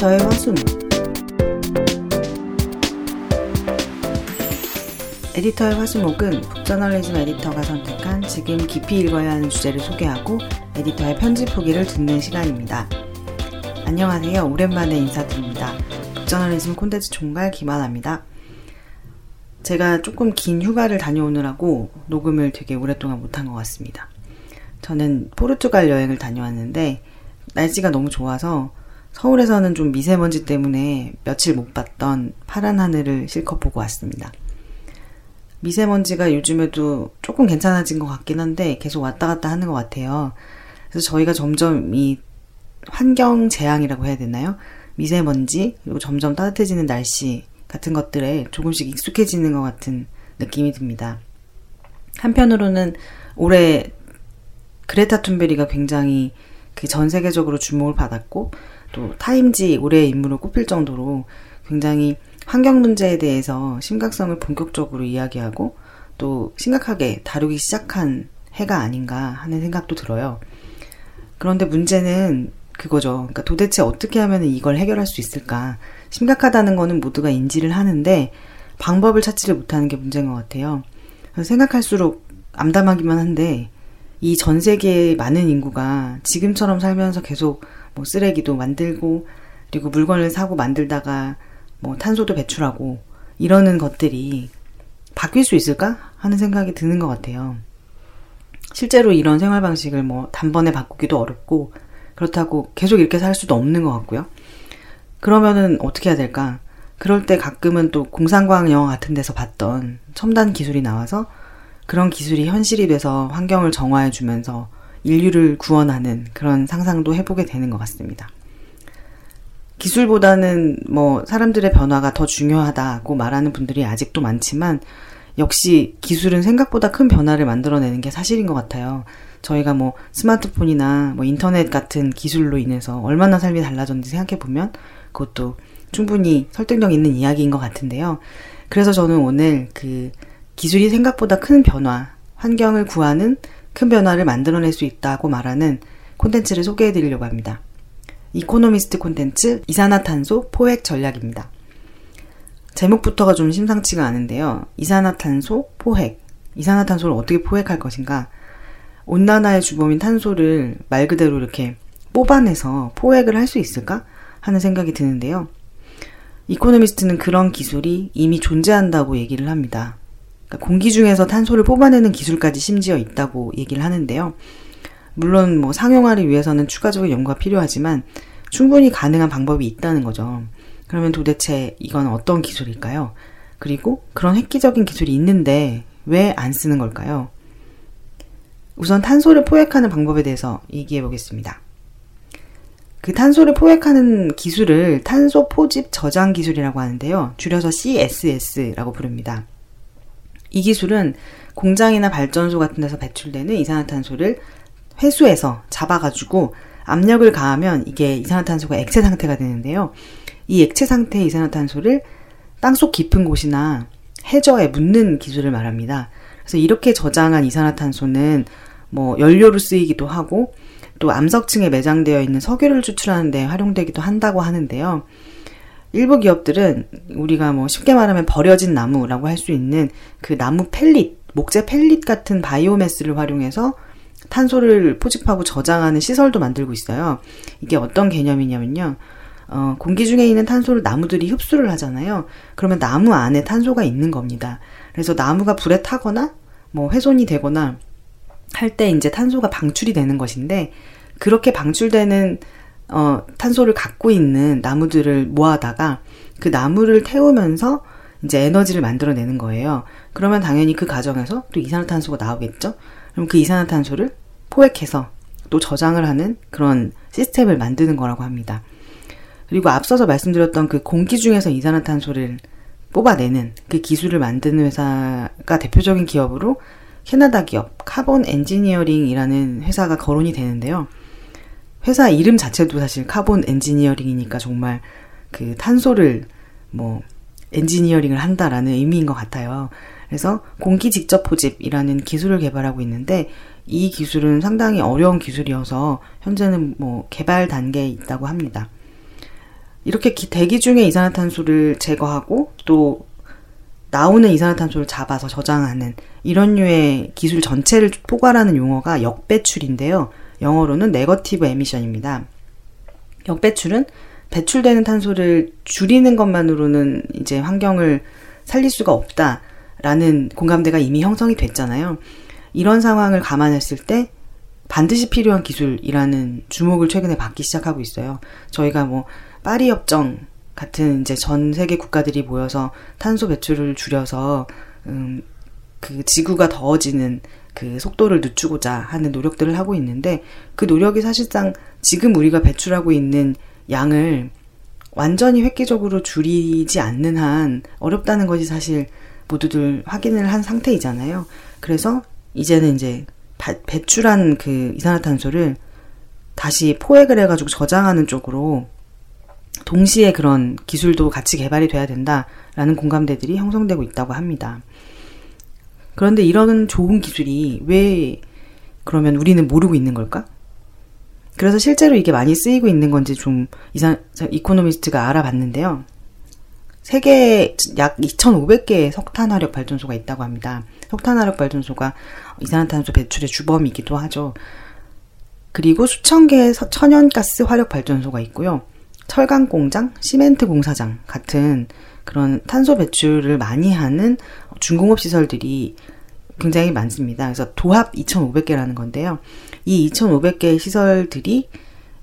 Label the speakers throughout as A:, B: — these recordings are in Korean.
A: 에디터의 화순 에디터의 화수목은 북저널리즘 에디터가 선택한 지금 깊이 읽어야 하는 주제를 소개하고 에디터의 편집 후기를 듣는 시간입니다. 안녕하세요. 오랜만에 인사드립니다. 북저널리즘 콘텐츠 총괄 김하나입니다. 제가 조금 긴 휴가를 다녀오느라고 녹음을 되게 오랫동안 못한 것 같습니다. 저는 포르투갈 여행을 다녀왔는데 날씨가 너무 좋아서 서울에서는 좀 미세먼지 때문에 며칠 못 봤던 파란 하늘을 실컷 보고 왔습니다. 미세먼지가 요즘에도 조금 괜찮아진 것 같긴 한데 계속 왔다 갔다 하는 것 같아요. 그래서 저희가 점점 이 환경 재앙이라고 해야 되나요? 미세먼지, 그리고 점점 따뜻해지는 날씨 같은 것들에 조금씩 익숙해지는 것 같은 느낌이 듭니다. 한편으로는 올해 그레타 툰베리가 굉장히 그 전 세계적으로 주목을 받았고 또 타임지 올해의 인물로 꼽힐 정도로 굉장히 환경 문제에 대해서 심각성을 본격적으로 이야기하고 또 심각하게 다루기 시작한 해가 아닌가 하는 생각도 들어요. 그런데 문제는 그거죠. 그러니까 도대체 어떻게 하면 이걸 해결할 수 있을까? 심각하다는 거는 모두가 인지를 하는데 방법을 찾지를 못하는 게 문제인 것 같아요. 생각할수록 암담하기만 한데 이 전 세계의 많은 인구가 지금처럼 살면서 계속 뭐 쓰레기도 만들고 그리고 물건을 사고 만들다가 뭐 탄소도 배출하고 이러는 것들이 바뀔 수 있을까 하는 생각이 드는 것 같아요. 실제로 이런 생활 방식을 뭐 단번에 바꾸기도 어렵고 그렇다고 계속 이렇게 살 수도 없는 것 같고요. 그러면은 어떻게 해야 될까? 그럴 때 가끔은 또 공상과학 영화 같은 데서 봤던 첨단 기술이 나와서 그런 기술이 현실이 돼서 환경을 정화해 주면서 인류를 구원하는 그런 상상도 해보게 되는 것 같습니다. 기술보다는 뭐 사람들의 변화가 더 중요하다고 말하는 분들이 아직도 많지만 역시 기술은 생각보다 큰 변화를 만들어내는 게 사실인 것 같아요. 저희가 뭐 스마트폰이나 뭐 인터넷 같은 기술로 인해서 얼마나 삶이 달라졌는지 생각해 보면 그것도 충분히 설득력 있는 이야기인 것 같은데요. 그래서 저는 오늘 그 기술이 생각보다 큰 변화, 환경을 구하는 큰 변화를 만들어낼 수 있다고 말하는 콘텐츠를 소개해 드리려고 합니다. 이코노미스트 콘텐츠 이산화탄소 포획 전략입니다. 제목부터가 좀 심상치가 않은데요. 이산화탄소 포획. 이산화탄소를 어떻게 포획할 것인가? 온난화의 주범인 탄소를 말 그대로 이렇게 뽑아내서 포획을 할 수 있을까? 하는 생각이 드는데요. 이코노미스트는 그런 기술이 이미 존재한다고 얘기를 합니다. 그러니까 공기 중에서 탄소를 뽑아내는 기술까지 심지어 있다고 얘기를 하는데요. 물론 뭐 상용화를 위해서는 추가적인 연구가 필요하지만 충분히 가능한 방법이 있다는 거죠. 그러면 도대체 이건 어떤 기술일까요? 그리고 그런 획기적인 기술이 있는데 왜 안 쓰는 걸까요? 우선 탄소를 포획하는 방법에 대해서 얘기해 보겠습니다. 그 탄소를 포획하는 기술을 탄소 포집 저장 기술이라고 하는데요. 줄여서 CSS라고 부릅니다. 이 기술은 공장이나 발전소 같은 데서 배출되는 이산화탄소를 회수해서 잡아가지고 압력을 가하면 이게 이산화탄소가 액체 상태가 되는데요. 이 액체 상태의 이산화탄소를 땅속 깊은 곳이나 해저에 묻는 기술을 말합니다. 그래서 이렇게 저장한 이산화탄소는 뭐 연료로 쓰이기도 하고 또 암석층에 매장되어 있는 석유를 추출하는 데 활용되기도 한다고 하는데요. 일부 기업들은 우리가 뭐 쉽게 말하면 버려진 나무라고 할 수 있는 그 나무 펠릿, 목재 펠릿 같은 바이오매스를 활용해서 탄소를 포집하고 저장하는 시설도 만들고 있어요. 이게 어떤 개념이냐면요. 어, 공기 중에 있는 탄소를 나무들이 흡수를 하잖아요. 그러면 나무 안에 탄소가 있는 겁니다. 그래서 나무가 불에 타거나 뭐 훼손이 되거나 할 때 이제 탄소가 방출이 되는 것인데 그렇게 방출되는 어, 탄소를 갖고 있는 나무들을 모아다가 그 나무를 태우면서 이제 에너지를 만들어내는 거예요. 그러면 당연히 그 과정에서 또 이산화탄소가 나오겠죠? 그럼 그 이산화탄소를 포획해서 또 저장을 하는 그런 시스템을 만드는 거라고 합니다. 그리고 앞서서 말씀드렸던 그 공기 중에서 이산화탄소를 뽑아내는 그 기술을 만드는 회사가 대표적인 기업으로 캐나다 기업 카본 엔지니어링이라는 회사가 거론이 되는데요. 회사 이름 자체도 사실 카본 엔지니어링이니까 정말 그 탄소를 뭐 엔지니어링을 한다라는 의미인 것 같아요. 그래서 공기 직접 포집이라는 기술을 개발하고 있는데 이 기술은 상당히 어려운 기술이어서 현재는 뭐 개발 단계에 있다고 합니다. 이렇게 대기 중에 이산화탄소를 제거하고 또 나오는 이산화탄소를 잡아서 저장하는 이런 류의 기술 전체를 포괄하는 용어가 역배출인데요. 영어로는 네거티브 에미션입니다. 역배출은 배출되는 탄소를 줄이는 것만으로는 이제 환경을 살릴 수가 없다라는 공감대가 이미 형성이 됐잖아요. 이런 상황을 감안했을 때 반드시 필요한 기술이라는 주목을 최근에 받기 시작하고 있어요. 저희가 뭐 파리 협정 같은 이제 전 세계 국가들이 모여서 탄소 배출을 줄여서 음, 그 지구가 더워지는 그 속도를 늦추고자 하는 노력들을 하고 있는데 그 노력이 사실상 지금 우리가 배출하고 있는 양을 완전히 획기적으로 줄이지 않는 한 어렵다는 것이 사실 모두들 확인을 한 상태이잖아요. 그래서 이제는 이제 배출한 그 이산화탄소를 다시 포획을 해가지고 저장하는 쪽으로 동시에 그런 기술도 같이 개발이 돼야 된다라는 공감대들이 형성되고 있다고 합니다. 그런데 이런 좋은 기술이 왜 그러면 우리는 모르고 있는 걸까? 그래서 실제로 이게 많이 쓰이고 있는 건지 좀 이산, 이코노미스트가 알아봤는데요. 세계에 약 2,500개의 석탄 화력 발전소가 있다고 합니다. 석탄 화력 발전소가 이산화탄소 배출의 주범이기도 하죠. 그리고 수천 개의 천연가스 화력 발전소가 있고요. 철강 공장, 시멘트 공사장 같은 그런 탄소 배출을 많이 하는 중공업 시설들이 굉장히 많습니다. 그래서 도합 2,500개라는 건데요. 이 2,500개의 시설들이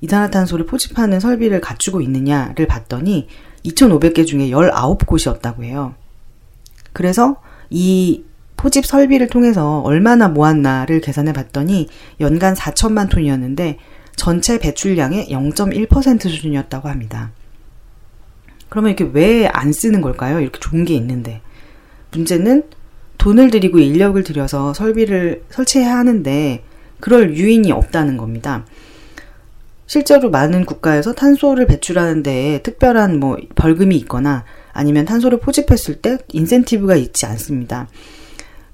A: 이산화탄소를 포집하는 설비를 갖추고 있느냐를 봤더니 2,500개 중에 19곳이었다고 해요. 그래서 이 포집 설비를 통해서 얼마나 모았나를 계산해 봤더니 연간 4천만 톤이었는데 전체 배출량의 0.1% 수준이었다고 합니다. 그러면 이렇게 왜 안 쓰는 걸까요? 이렇게 좋은 게 있는데. 문제는 돈을 들이고 인력을 들여서 설비를 설치해야 하는데 그럴 유인이 없다는 겁니다. 실제로 많은 국가에서 탄소를 배출하는 데에 특별한 뭐 벌금이 있거나 아니면 탄소를 포집했을 때 인센티브가 있지 않습니다.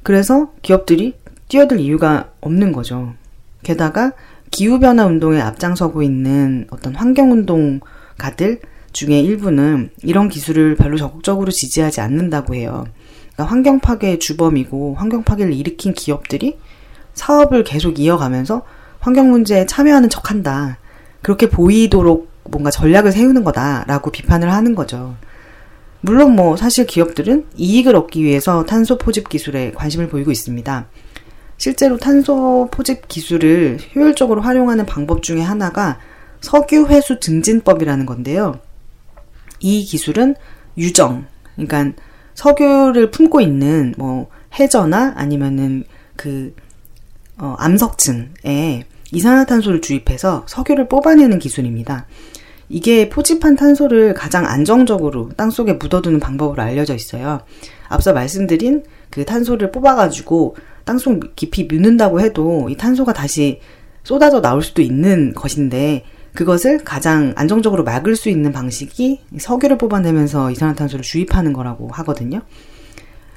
A: 그래서 기업들이 뛰어들 이유가 없는 거죠. 게다가 기후변화 운동에 앞장서고 있는 어떤 환경운동가들 중에 일부는 이런 기술을 별로 적극적으로 지지하지 않는다고 해요. 그러니까 환경 파괴의 주범이고 환경 파괴를 일으킨 기업들이 사업을 계속 이어가면서 환경 문제에 참여하는 척 한다. 그렇게 보이도록 뭔가 전략을 세우는 거다라고 비판을 하는 거죠. 물론 뭐 사실 기업들은 이익을 얻기 위해서 탄소 포집 기술에 관심을 보이고 있습니다. 실제로 탄소 포집 기술을 효율적으로 활용하는 방법 중에 하나가 석유 회수 증진법이라는 건데요. 이 기술은 유정, 그러니까 석유를 품고 있는 뭐 해저나 아니면은 그 어, 암석층에 이산화탄소를 주입해서 석유를 뽑아내는 기술입니다. 이게 포집한 탄소를 가장 안정적으로 땅속에 묻어두는 방법으로 알려져 있어요. 앞서 말씀드린 그 탄소를 뽑아가지고 땅속 깊이 묻는다고 해도 이 탄소가 다시 쏟아져 나올 수도 있는 것인데 그것을 가장 안정적으로 막을 수 있는 방식이 석유를 뽑아내면서 이산화탄소를 주입하는 거라고 하거든요.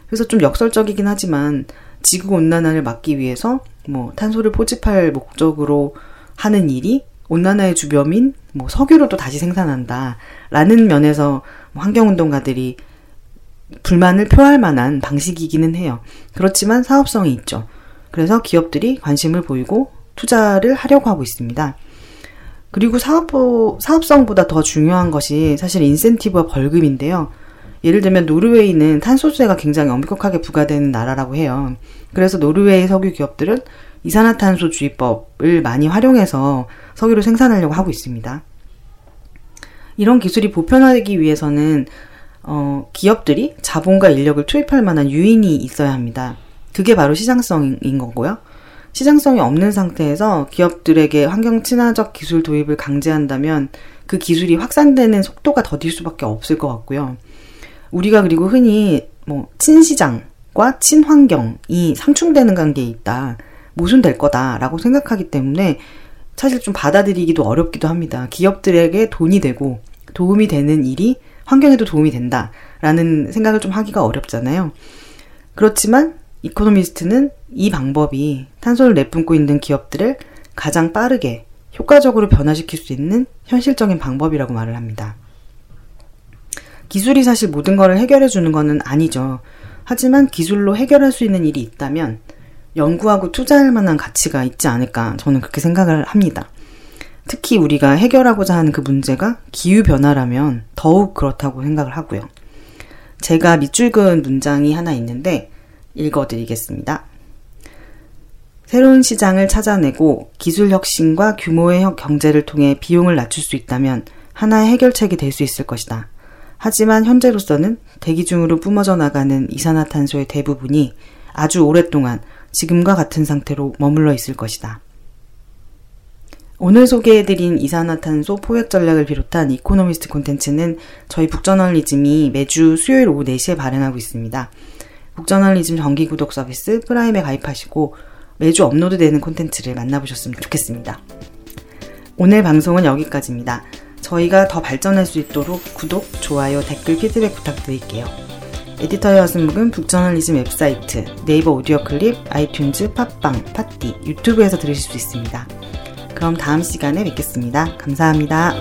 A: 그래서 좀 역설적이긴 하지만 지구 온난화를 막기 위해서 뭐 탄소를 포집할 목적으로 하는 일이 온난화의 주범인 뭐 석유로도 다시 생산한다라는 면에서 뭐 환경운동가들이 불만을 표할 만한 방식이기는 해요. 그렇지만 사업성이 있죠. 그래서 기업들이 관심을 보이고 투자를 하려고 하고 있습니다. 그리고 사업, 사업성보다 더 중요한 것이 사실 인센티브와 벌금인데요. 예를 들면 노르웨이는 탄소세가 굉장히 엄격하게 부과되는 나라라고 해요. 그래서 노르웨이 석유 기업들은 이산화탄소 주의법을 많이 활용해서 석유를 생산하려고 하고 있습니다. 이런 기술이 보편화되기 위해서는 어, 기업들이 자본과 인력을 투입할 만한 유인이 있어야 합니다. 그게 바로 시장성인 거고요. 시장성이 없는 상태에서 기업들에게 환경 친화적 기술 도입을 강제한다면 그 기술이 확산되는 속도가 더딜 수밖에 없을 것 같고요. 우리가 그리고 흔히 뭐 친시장과 친환경이 상충되는 관계에 있다. 모순될 거다라고 생각하기 때문에 사실 좀 받아들이기도 어렵기도 합니다. 기업들에게 돈이 되고 도움이 되는 일이 환경에도 도움이 된다라는 생각을 좀 하기가 어렵잖아요. 그렇지만 이코노미스트는 이 방법이 탄소를 내뿜고 있는 기업들을 가장 빠르게 효과적으로 변화시킬 수 있는 현실적인 방법이라고 말을 합니다. 기술이 사실 모든 것을 해결해 주는 것은 아니죠. 하지만 기술로 해결할 수 있는 일이 있다면 연구하고 투자할 만한 가치가 있지 않을까 저는 그렇게 생각을 합니다. 특히 우리가 해결하고자 하는 그 문제가 기후변화라면 더욱 그렇다고 생각을 하고요. 제가 밑줄 그은 문장이 하나 있는데 읽어드리겠습니다. 새로운 시장을 찾아내고 기술 혁신과 규모의 경제를 통해 비용을 낮출 수 있다면 하나의 해결책이 될 수 있을 것이다. 하지만 현재로서는 대기 중으로 뿜어져 나가는 이산화탄소의 대부분이 아주 오랫동안 지금과 같은 상태로 머물러 있을 것이다. 오늘 소개해드린 이산화탄소 포획 전략을 비롯한 이코노미스트 콘텐츠는 저희 북저널리즘이 매주 수요일 오후 4시에 발행하고 있습니다. 북저널리즘 정기 구독 서비스 프라임에 가입하시고 매주 업로드되는 콘텐츠를 만나보셨으면 좋겠습니다. 오늘 방송은 여기까지입니다. 저희가 더 발전할 수 있도록 구독, 좋아요, 댓글, 피드백 부탁드릴게요. 에디터의 화수목은 북저널리즘 웹사이트, 네이버 오디오 클립, 아이튠즈, 팟빵, 팟티, 유튜브에서 들으실 수 있습니다. 그럼 다음 시간에 뵙겠습니다. 감사합니다.